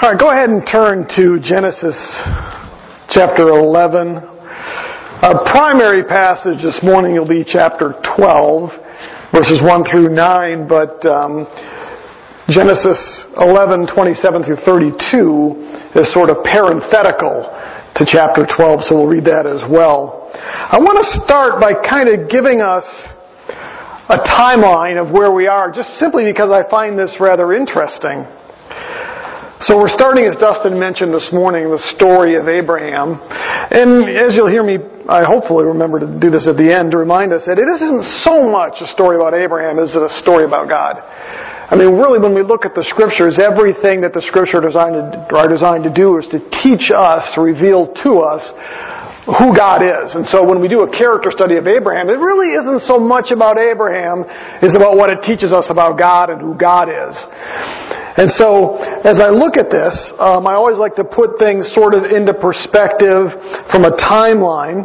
All right, go ahead and turn to Genesis chapter 11. Our primary passage this morning will be chapter 12, verses 1 through 9, but um, Genesis 11, 27 through 32 is sort of parenthetical to chapter 12, so we'll read that as well. I want to start by kind of giving us a timeline of where we are, just simply because I find this rather interesting. So we're starting, as Dustin mentioned this morning, the story of Abraham. And as you'll hear me, I hopefully remember to do this at the end to remind us that it isn't so much a story about Abraham as it a story about God. I mean, really, when we look at the scriptures, everything that the scripture designed to, are designed to do is to teach us, to reveal to us who God is. And so when we do a character study of Abraham, it really isn't so much about Abraham, it's about what it teaches us about God and who God is. And so, as I look at this, um, I always like to put things sort of into perspective from a timeline.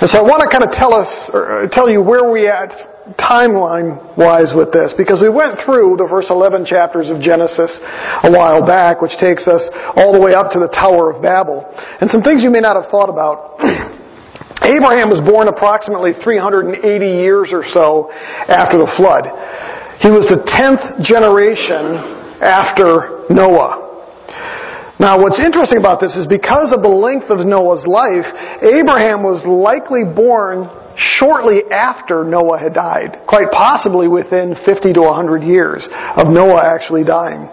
And so I want to kind of tell us, or tell you where we at timeline wise with this, because we went through the first 11 chapters of Genesis a while back, which takes us all the way up to the Tower of Babel. And some things you may not have thought about. Abraham was born approximately 380 years or so after the flood. He was the 10th generation after Noah. Now, what's interesting about this is because of the length of Noah's life, Abraham was likely born shortly after Noah had died, quite possibly within 50 to 100 years of Noah actually dying.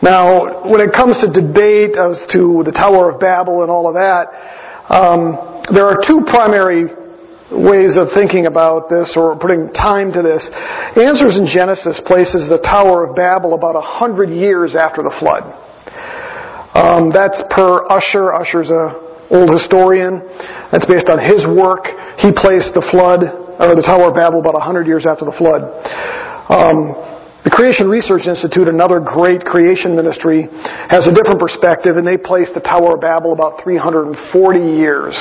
Now, when it comes to debate as to the Tower of Babel and all of that, um, there are two primary ways of thinking about this or putting time to this. Answers in Genesis places the Tower of Babel about a hundred years after the flood. Um, that's per Ussher. Ussher's a old historian. That's based on his work. He placed the flood or the Tower of Babel about hundred years after the flood. Um, the Creation Research Institute, another great creation ministry, has a different perspective, and they place the Tower of Babel about 340 years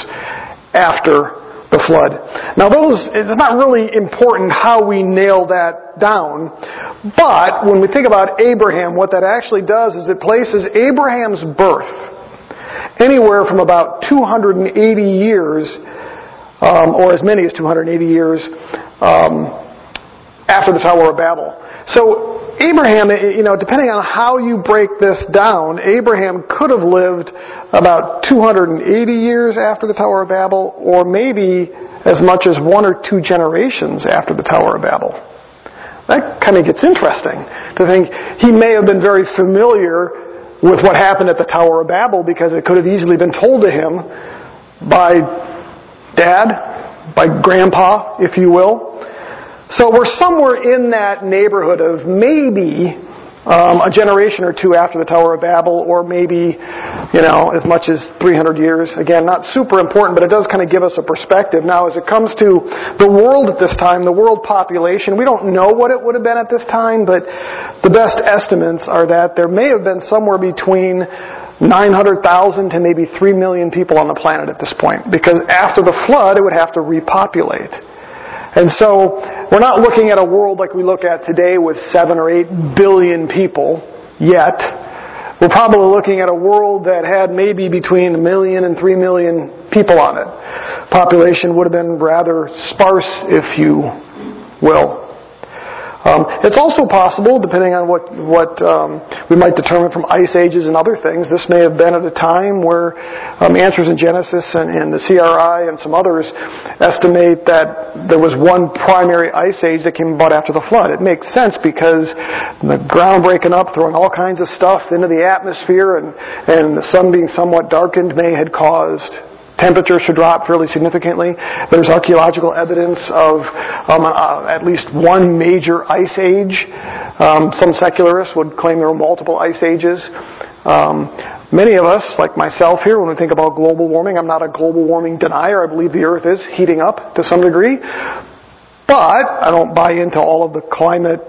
after the flood. Now those, it's not really important how we nail that down, but when we think about Abraham, what that actually does is it places Abraham's birth anywhere from about 280 years, um, or as many as 280 years, um, after the Tower of Babel. So Abraham, you know, depending on how you break this down, Abraham could have lived about 280 years after the Tower of Babel, or maybe as much as one or two generations after the Tower of Babel. That kind of gets interesting to think he may have been very familiar with what happened at the Tower of Babel because it could have easily been told to him by dad, by grandpa, if you will. So we're somewhere in that neighborhood of maybe um, a generation or two after the Tower of Babel, or maybe, you know, as much as 300 years. Again, not super important, but it does kind of give us a perspective. Now, as it comes to the world at this time, the world population, we don't know what it would have been at this time, but the best estimates are that there may have been somewhere between 900,000 to maybe 3 million people on the planet at this point, because after the flood, it would have to repopulate. And so, we're not looking at a world like we look at today with seven or eight billion people yet. We're probably looking at a world that had maybe between a million and three million people on it. Population would have been rather sparse, if you will. Um, it's also possible, depending on what what um, we might determine from ice ages and other things, this may have been at a time where um, Answers in Genesis and, and the CRI and some others estimate that there was one primary ice age that came about after the flood. It makes sense because the ground breaking up, throwing all kinds of stuff into the atmosphere, and and the sun being somewhat darkened may had caused Temperatures should drop fairly significantly. There's archaeological evidence of um, uh, at least one major ice age. Um, some secularists would claim there were multiple ice ages. Um, many of us, like myself here, when we think about global warming, I'm not a global warming denier. I believe the Earth is heating up to some degree. But I don't buy into all of the climate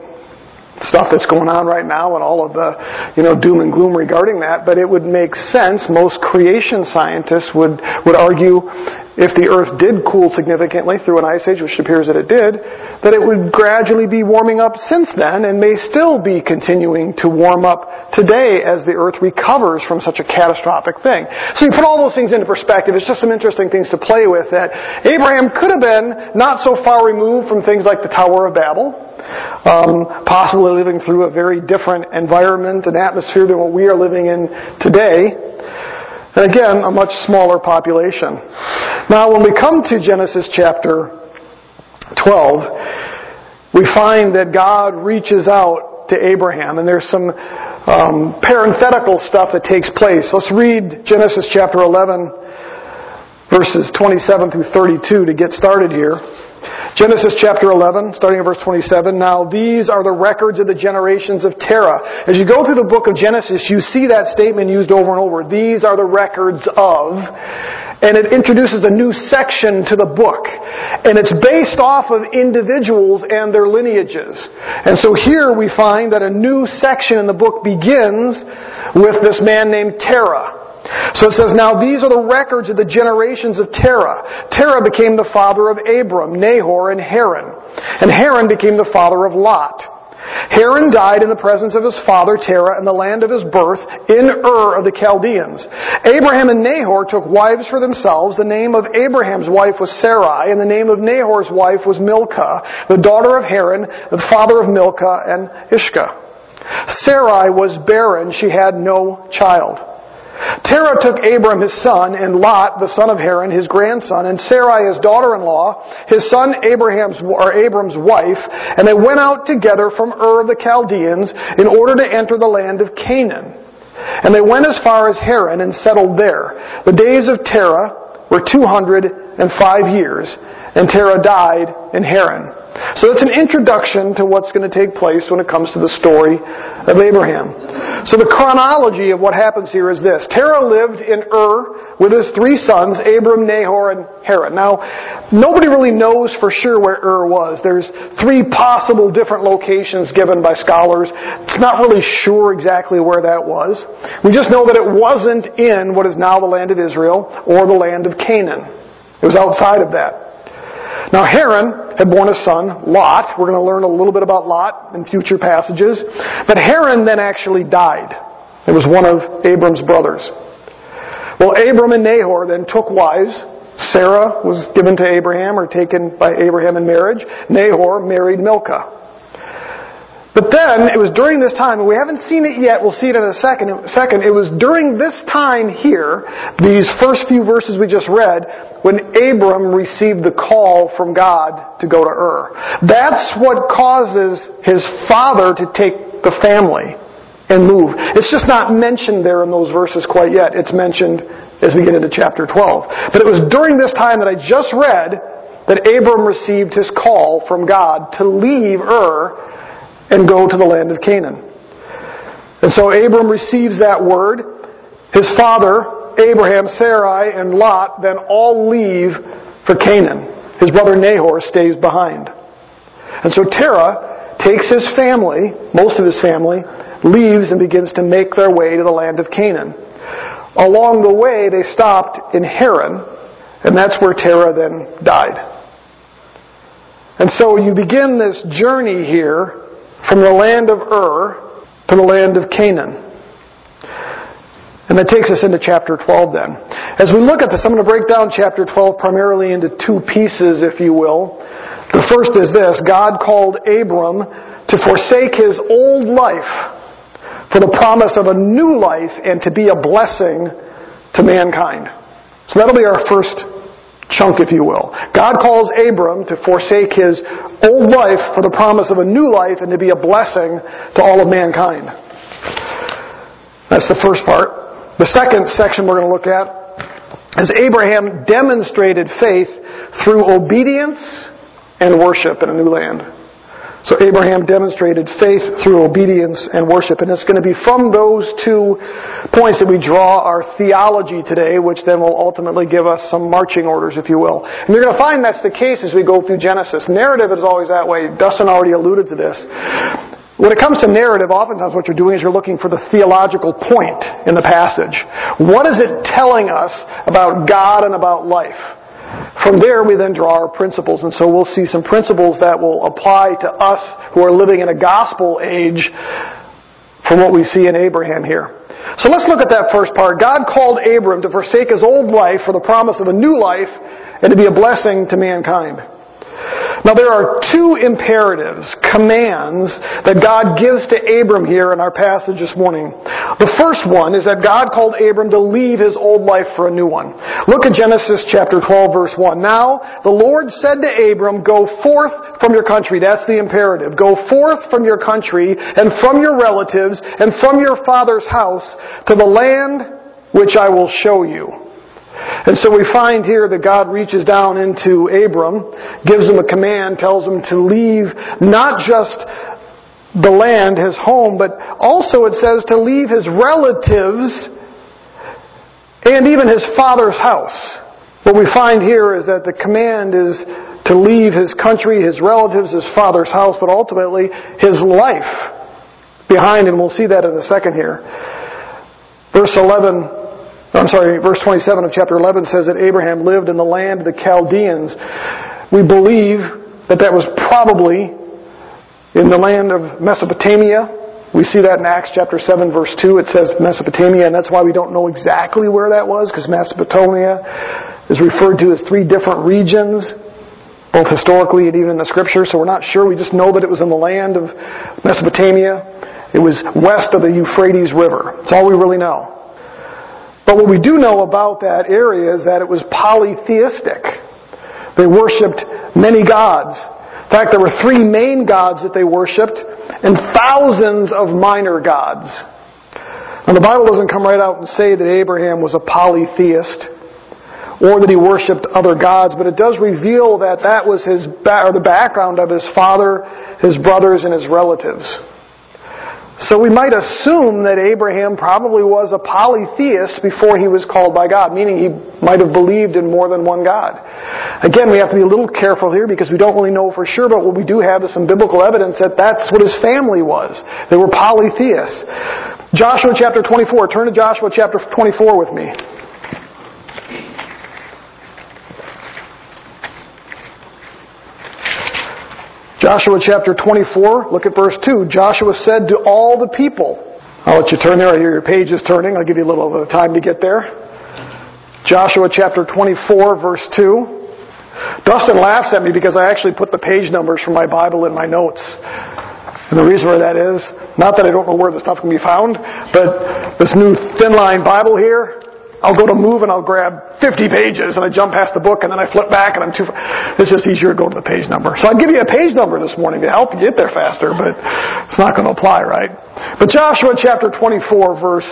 stuff that's going on right now and all of the, you know, doom and gloom regarding that, but it would make sense. Most creation scientists would, would argue if the earth did cool significantly through an ice age, which appears that it did, that it would gradually be warming up since then and may still be continuing to warm up today as the earth recovers from such a catastrophic thing. So you put all those things into perspective, it's just some interesting things to play with that Abraham could have been not so far removed from things like the Tower of Babel, um, possibly living through a very different environment and atmosphere than what we are living in today. And again, a much smaller population. Now, when we come to Genesis chapter 12, we find that God reaches out to Abraham, and there's some um, parenthetical stuff that takes place. Let's read Genesis chapter 11, verses 27 through 32 to get started here. Genesis chapter 11, starting at verse 27. Now these are the records of the generations of Terah. As you go through the book of Genesis, you see that statement used over and over. These are the records of, and it introduces a new section to the book. And it's based off of individuals and their lineages. And so here we find that a new section in the book begins with this man named Terah. So it says, Now these are the records of the generations of Terah. Terah became the father of Abram, Nahor, and Haran. And Haran became the father of Lot. Haran died in the presence of his father Terah in the land of his birth in Ur of the Chaldeans. Abraham and Nahor took wives for themselves. The name of Abraham's wife was Sarai, and the name of Nahor's wife was Milcah, the daughter of Haran, the father of Milcah and Iscah. Sarai was barren; she had no child. Terah took Abram his son, and Lot, the son of Haran, his grandson, and Sarai his daughter-in-law, his son Abraham's or Abram's wife, and they went out together from Ur of the Chaldeans in order to enter the land of Canaan. And they went as far as Haran and settled there. The days of Terah were two hundred and five years, and Terah died in Haran. So it's an introduction to what's going to take place when it comes to the story of Abraham. So the chronology of what happens here is this. Terah lived in Ur with his three sons, Abram, Nahor, and Haran. Now, nobody really knows for sure where Ur was. There's three possible different locations given by scholars. It's not really sure exactly where that was. We just know that it wasn't in what is now the land of Israel or the land of Canaan. It was outside of that. Now Haran had born a son, Lot. We're going to learn a little bit about Lot in future passages. But Haran then actually died. It was one of Abram's brothers. Well, Abram and Nahor then took wives. Sarah was given to Abraham or taken by Abraham in marriage. Nahor married Milcah. But then, it was during this time, and we haven't seen it yet, we'll see it in a second, second, it was during this time here, these first few verses we just read, when Abram received the call from God to go to Ur. That's what causes his father to take the family and move. It's just not mentioned there in those verses quite yet. It's mentioned as we get into chapter 12. But it was during this time that I just read that Abram received his call from God to leave Ur and go to the land of Canaan. And so Abram receives that word. His father, Abraham, Sarai, and Lot then all leave for Canaan. His brother Nahor stays behind. And so Terah takes his family, most of his family, leaves and begins to make their way to the land of Canaan. Along the way, they stopped in Haran, and that's where Terah then died. And so you begin this journey here from the land of Ur to the land of Canaan. And that takes us into chapter 12 then. As we look at this, I'm going to break down chapter 12 primarily into two pieces, if you will. The first is this God called Abram to forsake his old life for the promise of a new life and to be a blessing to mankind. So that'll be our first chunk, if you will. God calls Abram to forsake his old life for the promise of a new life and to be a blessing to all of mankind. That's the first part. The second section we're going to look at is Abraham demonstrated faith through obedience and worship in a new land. So Abraham demonstrated faith through obedience and worship. And it's going to be from those two points that we draw our theology today, which then will ultimately give us some marching orders, if you will. And you're going to find that's the case as we go through Genesis. Narrative is always that way. Dustin already alluded to this. when it comes to narrative, oftentimes what you're doing is you're looking for the theological point in the passage. What is it telling us about God and about life? From there, we then draw our principles, and so we'll see some principles that will apply to us who are living in a gospel age from what we see in Abraham here. So let's look at that first part. God called Abram to forsake his old life for the promise of a new life and to be a blessing to mankind. Now there are two imperatives, commands, that God gives to Abram here in our passage this morning. The first one is that God called Abram to leave his old life for a new one. Look at Genesis chapter 12 verse 1. Now the Lord said to Abram, go forth from your country. That's the imperative. Go forth from your country and from your relatives and from your father's house to the land which I will show you. And so we find here that God reaches down into Abram, gives him a command, tells him to leave not just the land, his home, but also it says to leave his relatives and even his father's house. What we find here is that the command is to leave his country, his relatives, his father's house, but ultimately his life behind and We'll see that in a second here. Verse 11 I'm sorry, verse 27 of chapter 11 says that Abraham lived in the land of the Chaldeans. We believe that that was probably in the land of Mesopotamia. We see that in Acts chapter 7 verse 2. It says Mesopotamia and that's why we don't know exactly where that was because Mesopotamia is referred to as three different regions both historically and even in the scripture. So we're not sure. We just know that it was in the land of Mesopotamia. It was west of the Euphrates River. That's all we really know. But what we do know about that area is that it was polytheistic. They worshipped many gods. In fact, there were three main gods that they worshipped and thousands of minor gods. Now the Bible doesn't come right out and say that Abraham was a polytheist or that he worshipped other gods, but it does reveal that that was his, or the background of his father, his brothers, and his relatives. So we might assume that Abraham probably was a polytheist before he was called by God, meaning he might have believed in more than one God. Again, we have to be a little careful here because we don't really know for sure, but what we do have is some biblical evidence that that's what his family was. They were polytheists. Joshua chapter 24. Turn to Joshua chapter 24 with me. Joshua chapter 24, look at verse 2. Joshua said to all the people, I'll let you turn there. I hear your page is turning. I'll give you a little bit of time to get there. Joshua chapter 24, verse 2. Dustin laughs at me because I actually put the page numbers from my Bible in my notes. And the reason why that is, not that I don't know where the stuff can be found, but this new thin line Bible here, I'll go to move and I'll grab 50 pages and I jump past the book and then I flip back and I'm too. It's just easier to go to the page number. So I'll give you a page number this morning to help you get there faster, but it's not going to apply, right? But Joshua chapter 24 verse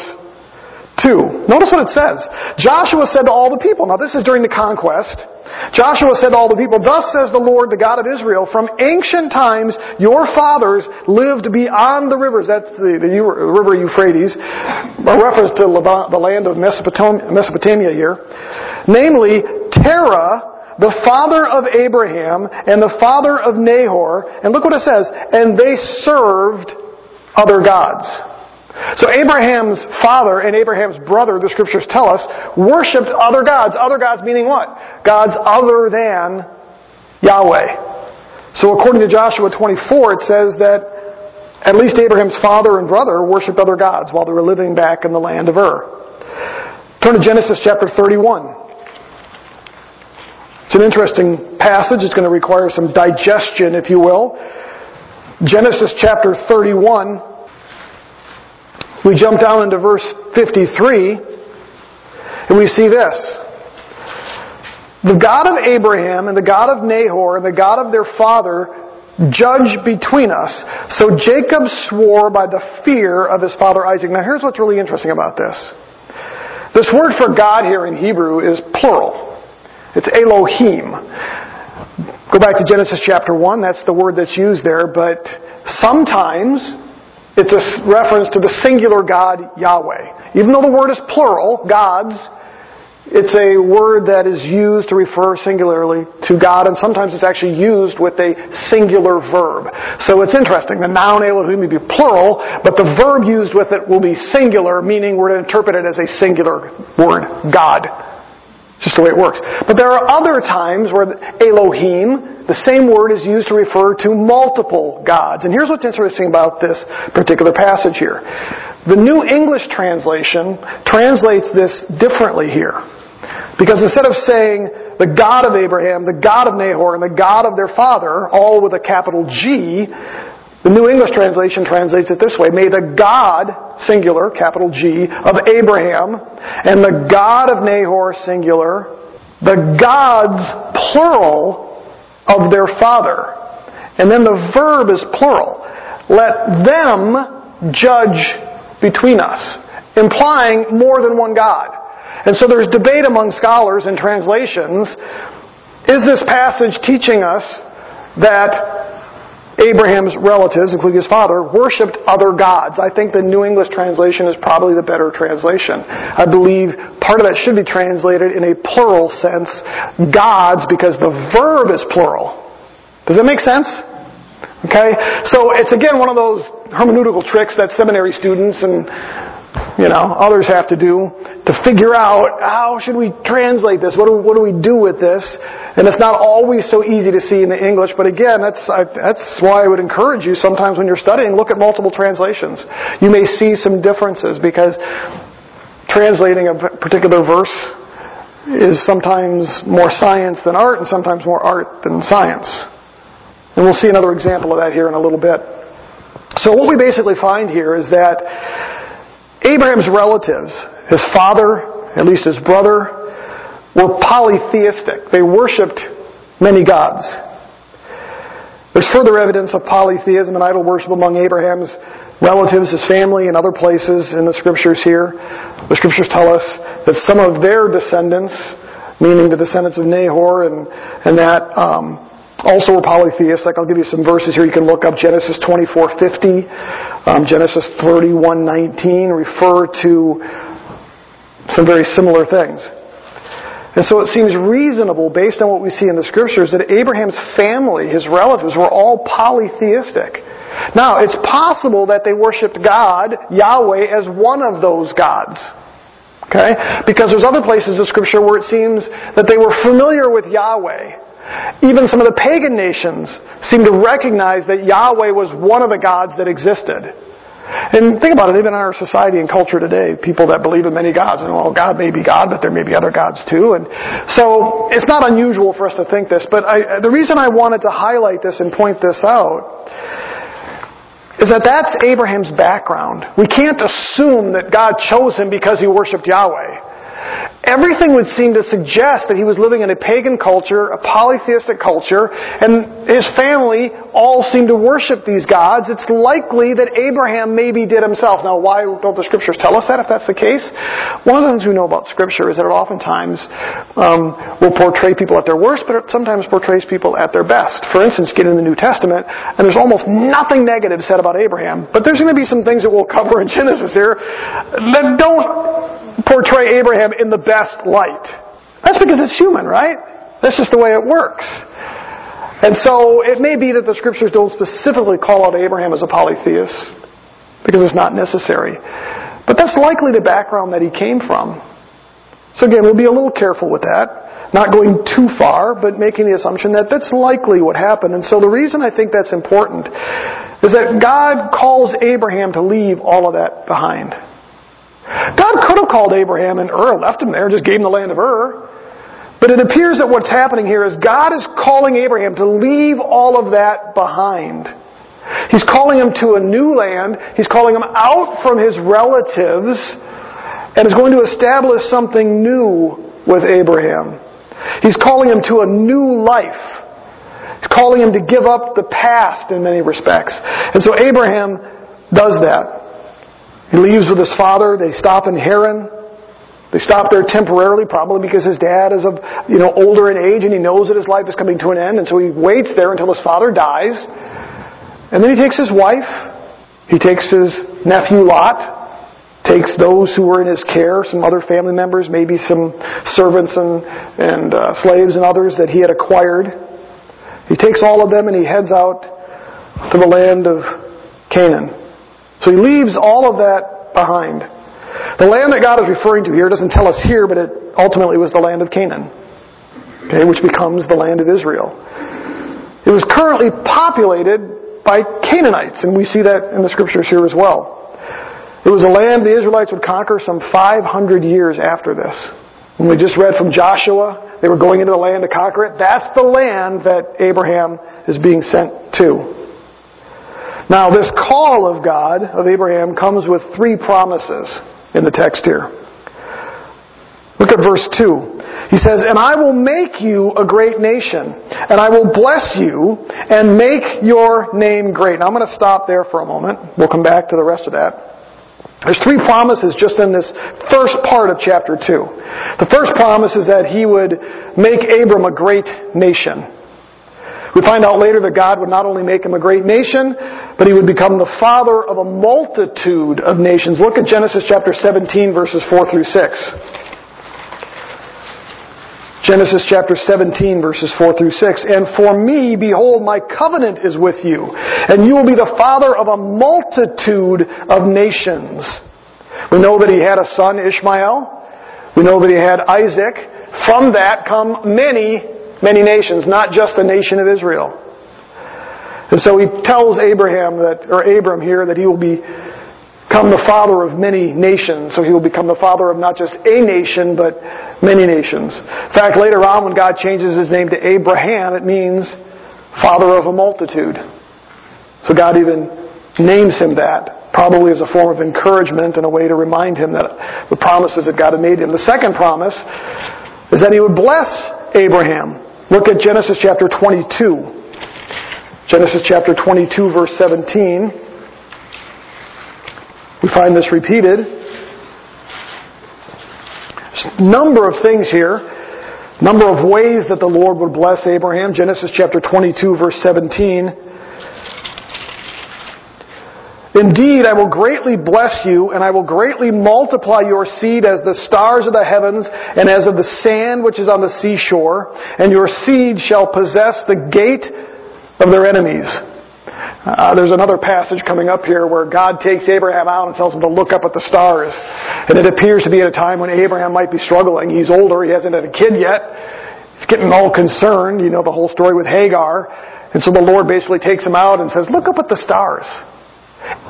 2. Notice what it says. Joshua said to all the people, now this is during the conquest, Joshua said to all the people, Thus says the Lord, the God of Israel, from ancient times your fathers lived beyond the rivers. That's the, the river Euphrates, a reference to the land of Mesopotamia here. Namely, Terah, the father of Abraham and the father of Nahor. And look what it says. And they served other gods. So Abraham's father and Abraham's brother, the scriptures tell us, worshipped other gods. Other gods meaning what? Gods other than Yahweh. So according to Joshua 24, it says that at least Abraham's father and brother worshipped other gods while they were living back in the land of Ur. Turn to Genesis chapter 31. It's an interesting passage. It's going to require some digestion, if you will. Genesis chapter 31 we jump down into verse 53 and we see this. The God of Abraham and the God of Nahor and the God of their father judge between us. So Jacob swore by the fear of his father Isaac. Now here's what's really interesting about this. This word for God here in Hebrew is plural. It's Elohim. Go back to Genesis chapter 1, that's the word that's used there, but sometimes it's a reference to the singular God, Yahweh. Even though the word is plural, gods, It's a word that is used to refer singularly to God, and sometimes it's actually used with a singular verb. So it's interesting. The noun Elohim may be plural, but the verb used with it will be singular, meaning we're to interpret it as a singular word, God. Just the way it works. But there are other times where Elohim, the same word is used to refer to multiple gods. And here's what's interesting about this particular passage here. The New English translation translates this differently here. Because instead of saying the God of Abraham, the God of Nahor, and the God of their father, all with a capital G, the New English translation translates it this way. May the God, singular, capital G, of Abraham, and the God of Nahor, singular, the gods, plural, of their father. And then the verb is plural. Let them judge between us, implying more than one God. And so there's debate among scholars and translations. Is this passage teaching us that Abraham's relatives, including his father, worshipped other gods? I think the New English translation is probably the better translation. I believe part of that should be translated in a plural sense, gods, because the verb is plural. Does that make sense? Okay? So it's again one of those hermeneutical tricks that seminary students and you know, others have to do to figure out how should we translate this? What do, what do we do with this? And it's not always so easy to see in the English, but again, that's, I, that's why I would encourage you sometimes when you're studying, look at multiple translations. You may see some differences because translating a particular verse is sometimes more science than art and sometimes more art than science. And we'll see another example of that here in a little bit. So what we basically find here is that Abraham's relatives, his father, at least his brother, were polytheistic. They worshipped many gods. There's further evidence of polytheism and idol worship among Abraham's relatives, his family, and other places in the scriptures here. The scriptures tell us that some of their descendants, meaning the descendants of Nahor and, and that, um, also were polytheists. Like I'll give you some verses here. You can look up Genesis 24:50, um, Genesis 31:19 refer to some very similar things. And so it seems reasonable, based on what we see in the scriptures, that Abraham's family, his relatives, were all polytheistic. Now, it's possible that they worshipped God, Yahweh, as one of those gods. Okay? Because there's other places in Scripture where it seems that they were familiar with Yahweh. Even some of the pagan nations seem to recognize that Yahweh was one of the gods that existed. And think about it, even in our society and culture today, people that believe in many gods, and well, God may be God, but there may be other gods too. And so it's not unusual for us to think this, but I, the reason I wanted to highlight this and point this out is that that's Abraham's background. We can't assume that God chose him because he worshiped Yahweh. Everything would seem to suggest that he was living in a pagan culture, a polytheistic culture, and his family all seemed to worship these gods. It's likely that Abraham maybe did himself. Now, why don't the scriptures tell us that if that's the case? One of the things we know about scripture is that it oftentimes um, will portray people at their worst, but it sometimes portrays people at their best. For instance, get in the New Testament, and there's almost nothing negative said about Abraham, but there's going to be some things that we'll cover in Genesis here that don't portray Abraham in the best light. That's because it's human, right? That's just the way it works. And so it may be that the scriptures don't specifically call out Abraham as a polytheist because it's not necessary. But that's likely the background that he came from. So again, we'll be a little careful with that. Not going too far, but making the assumption that that's likely what happened. And so the reason I think that's important is that God calls Abraham to leave all of that behind. God could have called Abraham and Ur, left him there, and just gave him the land of Ur. But it appears that what's happening here is God is calling Abraham to leave all of that behind. He's calling him to a new land. He's calling him out from his relatives and is going to establish something new with Abraham. He's calling him to a new life. He's calling him to give up the past in many respects. And so Abraham does that. He leaves with his father. They stop in Haran. They stop there temporarily, probably because his dad is of, you know, older in age and he knows that his life is coming to an end, and so he waits there until his father dies. And then he takes his wife, he takes his nephew Lot, takes those who were in his care, some other family members, maybe some servants and, and uh, slaves and others that he had acquired. He takes all of them and he heads out to the land of Canaan. So he leaves all of that behind. The land that God is referring to here doesn't tell us here, but it ultimately was the land of Canaan, okay, which becomes the land of Israel. It was currently populated by Canaanites, and we see that in the scriptures here as well. It was a land the Israelites would conquer some 500 years after this. When we just read from Joshua, they were going into the land to conquer it. That's the land that Abraham is being sent to. Now, this call of God, of Abraham, comes with three promises in the text here. Look at verse 2. He says, And I will make you a great nation, and I will bless you, and make your name great. Now I'm going to stop there for a moment. We'll come back to the rest of that. There's three promises just in this first part of chapter 2. The first promise is that he would make Abram a great nation. We find out later that God would not only make him a great nation, but he would become the father of a multitude of nations. Look at Genesis chapter 17 verses 4 through 6. Genesis chapter 17 verses 4 through 6. And for me, behold, my covenant is with you, and you will be the father of a multitude of nations. We know that he had a son, Ishmael. We know that he had Isaac. From that come many many nations, not just the nation of Israel. And so he tells Abraham that, or Abram here, that he will become the father of many nations. So he will become the father of not just a nation, but many nations. In fact, later on when God changes his name to Abraham, it means father of a multitude. So God even names him that, probably as a form of encouragement and a way to remind him that the promises that God had made him. The second promise is that he would bless Abraham. Look at Genesis chapter 22. Genesis chapter 22 verse 17. We find this repeated. number of things here. Number of ways that the Lord would bless Abraham. Genesis chapter 22 verse 17. Indeed, I will greatly bless you, and I will greatly multiply your seed as the stars of the heavens, and as of the sand which is on the seashore, and your seed shall possess the gate of their enemies. Uh, there's another passage coming up here where God takes Abraham out and tells him to look up at the stars. And it appears to be at a time when Abraham might be struggling. He's older, he hasn't had a kid yet. He's getting all concerned, you know, the whole story with Hagar. And so the Lord basically takes him out and says, look up at the stars.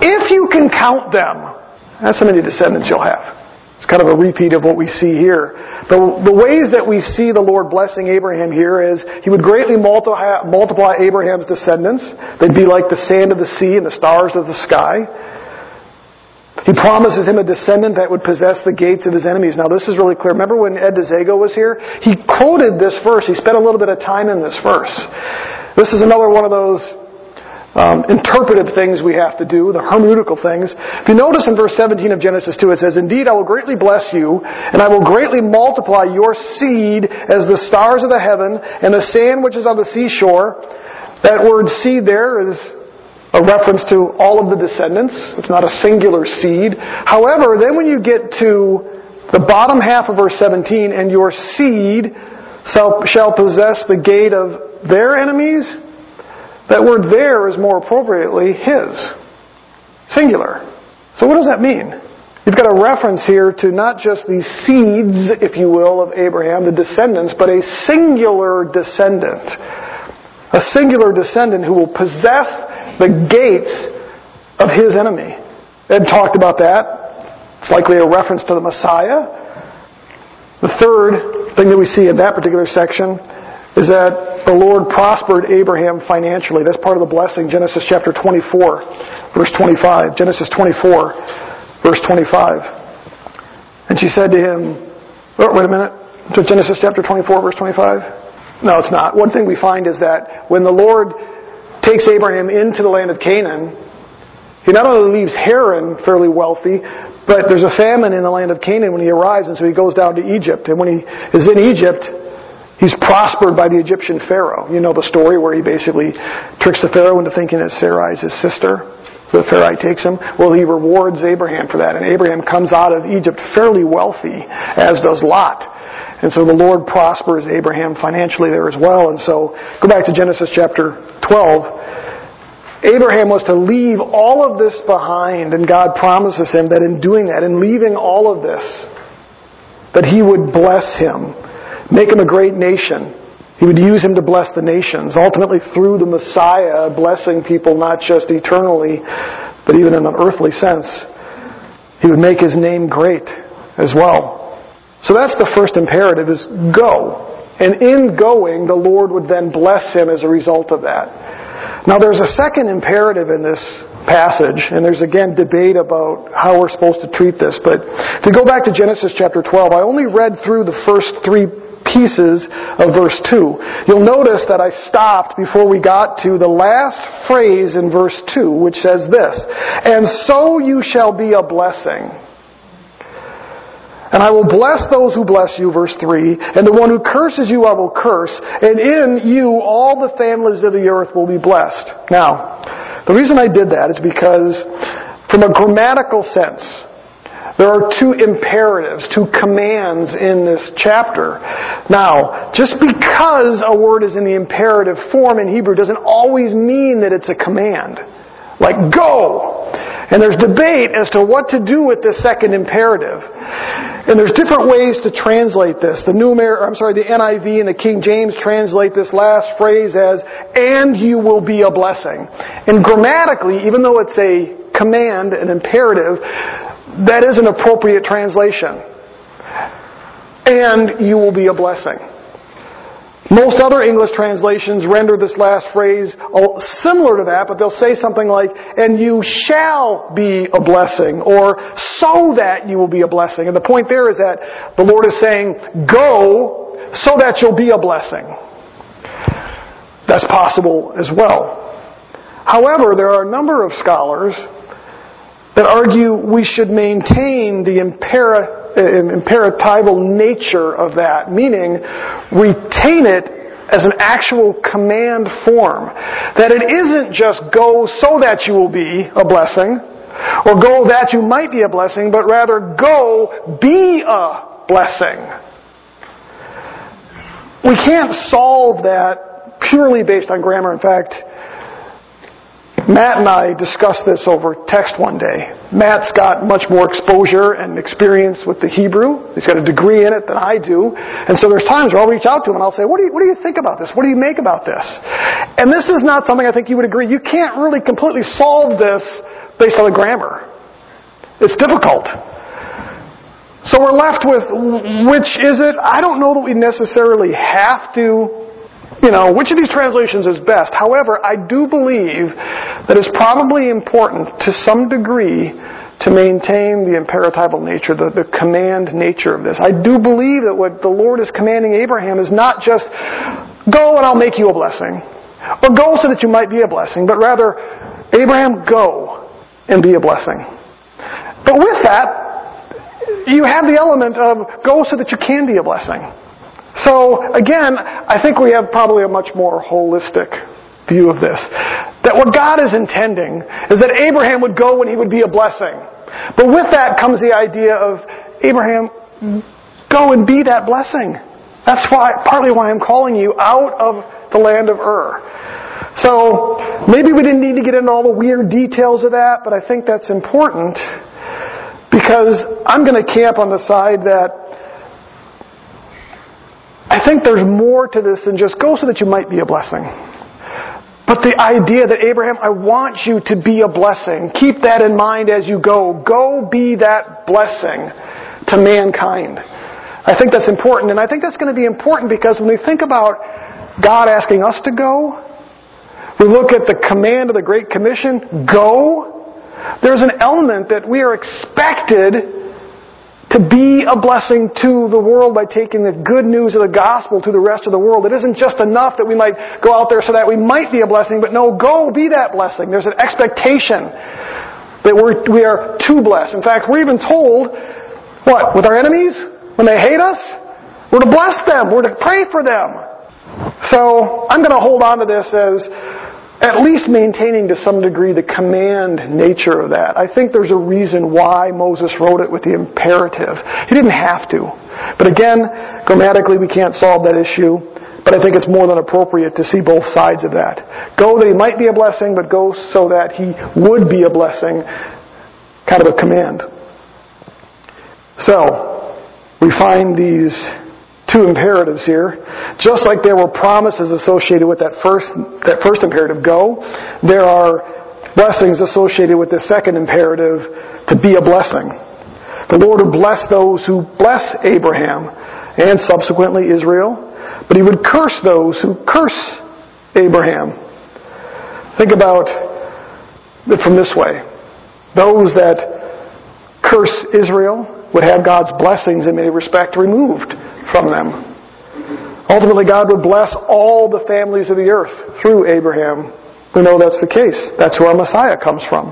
If you can count them, that's how many descendants you'll have. It's kind of a repeat of what we see here. The, the ways that we see the Lord blessing Abraham here is He would greatly multiply, multiply Abraham's descendants. They'd be like the sand of the sea and the stars of the sky. He promises him a descendant that would possess the gates of his enemies. Now this is really clear. Remember when Ed DeZago was here? He quoted this verse. He spent a little bit of time in this verse. This is another one of those um, interpretive things we have to do, the hermeneutical things. If you notice in verse 17 of Genesis 2, it says, Indeed, I will greatly bless you, and I will greatly multiply your seed as the stars of the heaven and the sand which is on the seashore. That word seed there is a reference to all of the descendants. It's not a singular seed. However, then when you get to the bottom half of verse 17, and your seed shall possess the gate of their enemies, that word there is more appropriately his. Singular. So what does that mean? You've got a reference here to not just the seeds, if you will, of Abraham, the descendants, but a singular descendant. A singular descendant who will possess the gates of his enemy. Ed talked about that. It's likely a reference to the Messiah. The third thing that we see in that particular section is that the Lord prospered Abraham financially. That's part of the blessing. Genesis chapter 24, verse 25. Genesis 24, verse 25. And she said to him, oh, wait a minute. Genesis chapter 24, verse 25? No, it's not. One thing we find is that when the Lord takes Abraham into the land of Canaan, he not only leaves Haran fairly wealthy, but there's a famine in the land of Canaan when he arrives, and so he goes down to Egypt. And when he is in Egypt, He's prospered by the Egyptian Pharaoh. You know the story where he basically tricks the Pharaoh into thinking that Sarai is his sister. So the Pharaoh takes him. Well, he rewards Abraham for that. And Abraham comes out of Egypt fairly wealthy, as does Lot. And so the Lord prospers Abraham financially there as well. And so, go back to Genesis chapter 12. Abraham was to leave all of this behind, and God promises him that in doing that, in leaving all of this, that he would bless him, make him a great nation, he would use him to bless the nations, ultimately through the Messiah, blessing people not just eternally, but even in an earthly sense. He would make his name great as well. So that's the first imperative is go. And in going, the Lord would then bless him as a result of that. Now there's a second imperative in this passage, and there's again debate about how we're supposed to treat this. But to go back to Genesis chapter 12, I only read through the first three pieces of verse 2. You'll notice that I stopped before we got to the last phrase in verse 2, which says this, And so you shall be a blessing. And I will bless those who bless you, verse 3, and the one who curses you I will curse, and in you all the families of the earth will be blessed. Now, the reason I did that is because from a grammatical sense, there are two imperatives, two commands in this chapter. Now, just because a word is in the imperative form in Hebrew doesn't always mean that it's a command. Like, go! And there's debate as to what to do with this second imperative. And there's different ways to translate this. The New Numer, I'm sorry, the NIV and the King James translate this last phrase as, and you will be a blessing. And grammatically, even though it's a command, an imperative, that is an appropriate translation. And you will be a blessing. Most other English translations render this last phrase oh, similar to that, but they'll say something like, and you shall be a blessing, or so that you will be a blessing. And the point there is that the Lord is saying, go so that you'll be a blessing. That's possible as well. However, there are a number of scholars that argue we should maintain the impera- uh, imperatival nature of that, meaning retain it as an actual command form. That it isn't just go so that you will be a blessing, or go that you might be a blessing, but rather go be a blessing. We can't solve that purely based on grammar. In fact, Matt and I discussed this over text one day. Matt's got much more exposure and experience with the Hebrew. He's got a degree in it than I do. And so there's times where I'll reach out to him and I'll say, what do you, what do you think about this? What do you make about this? And this is not something I think you would agree. You can't really completely solve this based on the grammar. It's difficult. So we're left with which is it? I don't know that we necessarily have to you know, which of these translations is best. However, I do believe that it's probably important to some degree to maintain the imperatival nature, the, the command nature of this. I do believe that what the Lord is commanding Abraham is not just go and I'll make you a blessing, or go so that you might be a blessing, but rather, Abraham, go and be a blessing. But with that, you have the element of go so that you can be a blessing. So again, I think we have probably a much more holistic view of this. That what God is intending is that Abraham would go when he would be a blessing. But with that comes the idea of Abraham, go and be that blessing. That's why, partly why I'm calling you out of the land of Ur. So, maybe we didn't need to get into all the weird details of that, but I think that's important because I'm going to camp on the side that I think there's more to this than just go so that you might be a blessing. But the idea that Abraham, I want you to be a blessing. Keep that in mind as you go. Go be that blessing to mankind. I think that's important, and I think that's going to be important because when we think about God asking us to go, we look at the command of the Great Commission, go. There's an element that we are expected to be a blessing to the world by taking the good news of the gospel to the rest of the world. It isn't just enough that we might go out there so that we might be a blessing, but no, go be that blessing. There's an expectation that we're, we are to bless. In fact, we're even told, what, with our enemies? When they hate us? We're to bless them. We're to pray for them. So, I'm going to hold on to this as at least maintaining to some degree the command nature of that. I think there's a reason why Moses wrote it with the imperative. He didn't have to. But again, grammatically we can't solve that issue. But I think it's more than appropriate to see both sides of that. Go that he might be a blessing, but go so that he would be a blessing. Kind of a command. So, we find these two imperatives here. Just like there were promises associated with that first, that first imperative, go, there are blessings associated with the second imperative, to be a blessing. The Lord would bless those who bless Abraham and subsequently Israel but he would curse those who curse Abraham. Think about it from this way. Those that curse Israel would have God's blessings in many respects removed from them. Ultimately, God would bless all the families of the earth through Abraham. We know that's the case. That's where our Messiah comes from.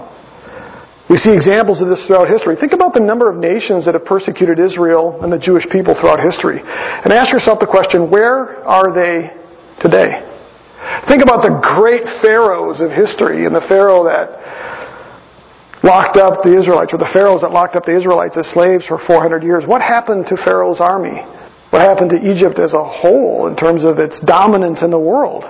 We see examples of this throughout history. Think about the number of nations that have persecuted Israel and the Jewish people throughout history. And ask yourself the question, where are they today? Think about the great pharaohs of history and the pharaoh that locked up the Israelites, or the pharaohs that locked up the Israelites as slaves for 400 years. What happened to Pharaoh's army? What happened to Egypt as a whole in terms of its dominance in the world?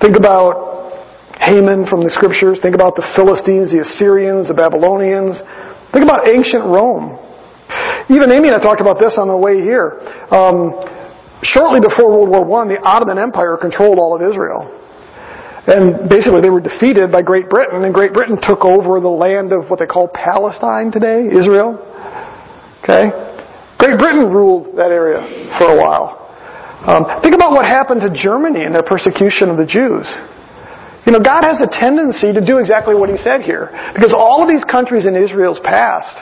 Think about Haman from the scriptures. Think about the Philistines, the Assyrians, the Babylonians. Think about ancient Rome. Even Amy and I talked about this on the way here. Um, shortly before World War I, the Ottoman Empire controlled all of Israel. And basically they were defeated by Great Britain, and Great Britain took over the land of what they call Palestine today, Israel. Okay? Great Britain ruled that area for a while. Um, think about what happened to Germany and their persecution of the Jews. You know, God has a tendency to do exactly what He said here. Because all of these countries in Israel's past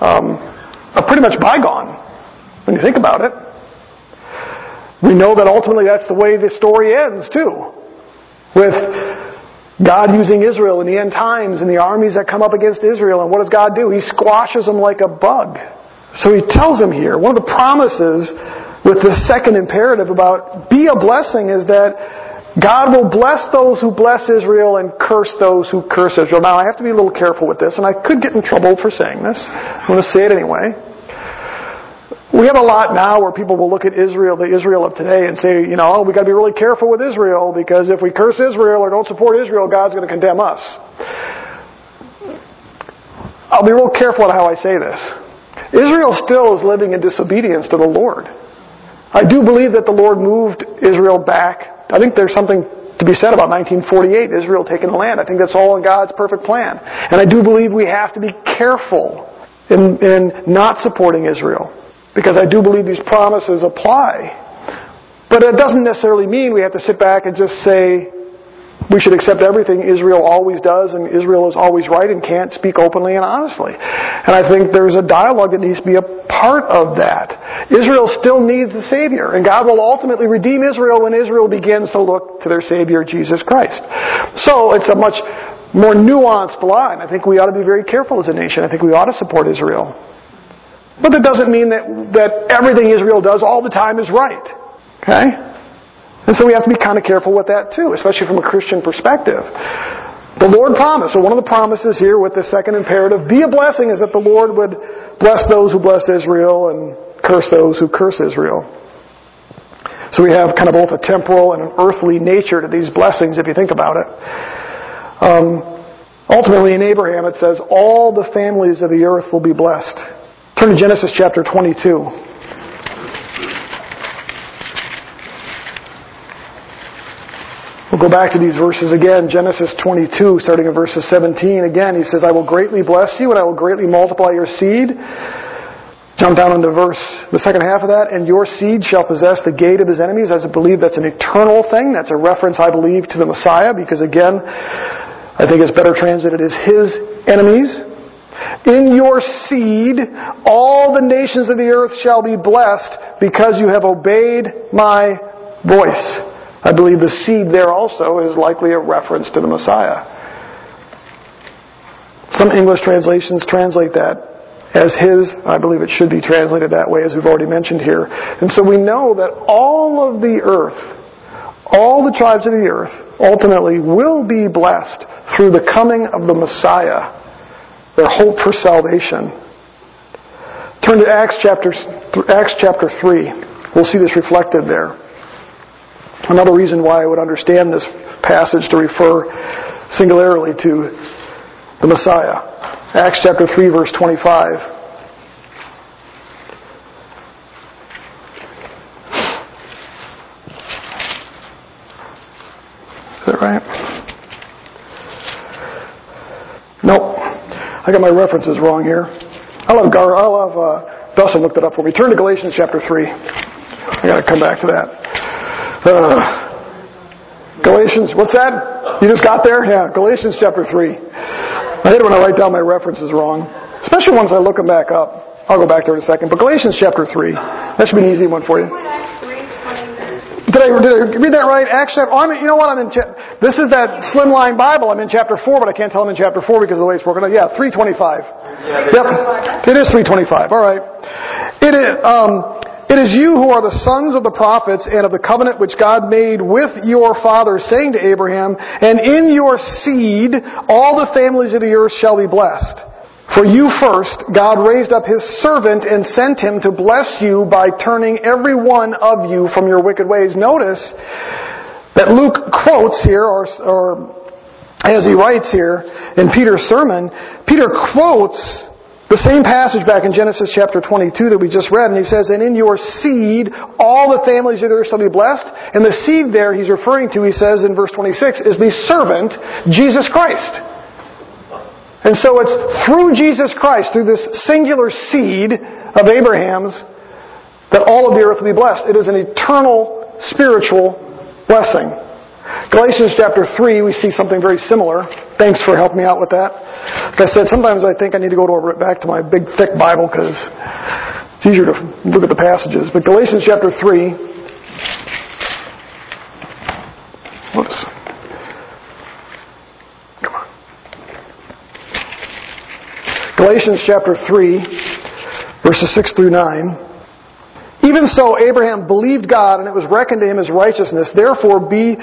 um, are pretty much bygone when you think about it. We know that ultimately that's the way the story ends, too. With God using Israel in the end times and the armies that come up against Israel. And what does God do? He squashes them like a bug. So He tells them here, one of the promises with the second imperative about be a blessing is that God will bless those who bless Israel and curse those who curse Israel. Now, I have to be a little careful with this, and I could get in trouble for saying this. I'm going to say it anyway. We have a lot now where people will look at Israel, the Israel of today, and say, you know, oh, we've got to be really careful with Israel because if we curse Israel or don't support Israel, God's going to condemn us. I'll be real careful on how I say this. Israel still is living in disobedience to the Lord. I do believe that the Lord moved Israel back I think there's something to be said about 1948, Israel taking the land. I think that's all in God's perfect plan. And I do believe we have to be careful in, in not supporting Israel. Because I do believe these promises apply. But it doesn't necessarily mean we have to sit back and just say, we should accept everything Israel always does and Israel is always right and can't speak openly and honestly. And I think there's a dialogue that needs to be a part of that. Israel still needs a Savior and God will ultimately redeem Israel when Israel begins to look to their Savior Jesus Christ. So it's a much more nuanced line. I think we ought to be very careful as a nation. I think we ought to support Israel. But that doesn't mean that, that everything Israel does all the time is right. Okay? And so we have to be kind of careful with that too, especially from a Christian perspective. The Lord promised, so one of the promises here with the second imperative, be a blessing, is that the Lord would bless those who bless Israel and curse those who curse Israel. So we have kind of both a temporal and an earthly nature to these blessings if you think about it. Um, ultimately in Abraham it says, all the families of the earth will be blessed. Turn to Genesis chapter 22. We'll go back to these verses again. Genesis 22, starting in verses 17. Again, he says, I will greatly bless you and I will greatly multiply your seed. Jump down into verse, the second half of that, and your seed shall possess the gate of his enemies. I believe that's an eternal thing. That's a reference, I believe, to the Messiah, because again, I think it's better translated as his enemies. In your seed, all the nations of the earth shall be blessed because you have obeyed my voice. I believe the seed there also is likely a reference to the Messiah. Some English translations translate that as his. I believe it should be translated that way, as we've already mentioned here. And so we know that all of the earth, all the tribes of the earth ultimately will be blessed through the coming of the Messiah, their hope for salvation. Turn to Acts chapter, Acts chapter 3. We'll see this reflected there. Another reason why I would understand this passage to refer singularly to the Messiah. Acts chapter 3 verse 25. Is that right? Nope. I got my references wrong here. I'll have, Gar- I'll have uh, Dustin looked it up for me. Turn to Galatians chapter 3. I got to come back to that. Uh, Galatians, what's that? You just got there? Yeah, Galatians chapter 3. I hate it when I write down my references wrong, especially once I look them back up. I'll go back there in a second. But Galatians chapter 3. That should be an easy one for you. Did I, did I read that right? Actually, oh, I'm, you know what? I'm in. Cha- this is that slimline Bible. I'm in chapter four, but I can't tell I'm in chapter four because of the way it's broken up. Yeah, three twenty-five. Yep, it is three twenty-five. All right. It is. Um, it is you who are the sons of the prophets and of the covenant which God made with your father, saying to Abraham, "And in your seed all the families of the earth shall be blessed." For you first, God raised up His servant and sent him to bless you by turning every one of you from your wicked ways. Notice that Luke quotes here, or, or as he writes here in Peter's sermon, Peter quotes the same passage back in Genesis chapter 22 that we just read, and he says, And in your seed, all the families of the earth shall be blessed. And the seed there he's referring to, he says in verse 26, is the servant, Jesus Christ. And so it's through Jesus Christ, through this singular seed of Abraham's, that all of the earth will be blessed. It is an eternal spiritual blessing. Galatians chapter 3, we see something very similar. Thanks for helping me out with that. Like I said, sometimes I think I need to go to, back to my big, thick Bible because it's easier to look at the passages. But Galatians chapter 3, whoops. Galatians chapter 3, verses 6 through 9. Even so, Abraham believed God, and it was reckoned to him as righteousness. Therefore, be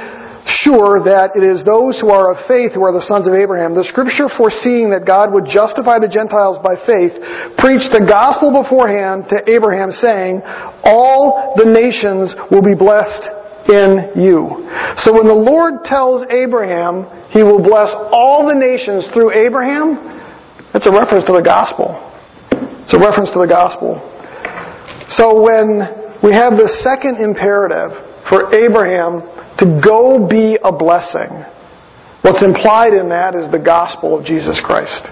sure that it is those who are of faith who are the sons of Abraham. The scripture foreseeing that God would justify the Gentiles by faith preached the gospel beforehand to Abraham saying, all the nations will be blessed in you. So when the Lord tells Abraham he will bless all the nations through Abraham, it's a reference to the gospel. It's a reference to the gospel. So when we have the second imperative for Abraham to go be a blessing, what's implied in that is the gospel of Jesus Christ.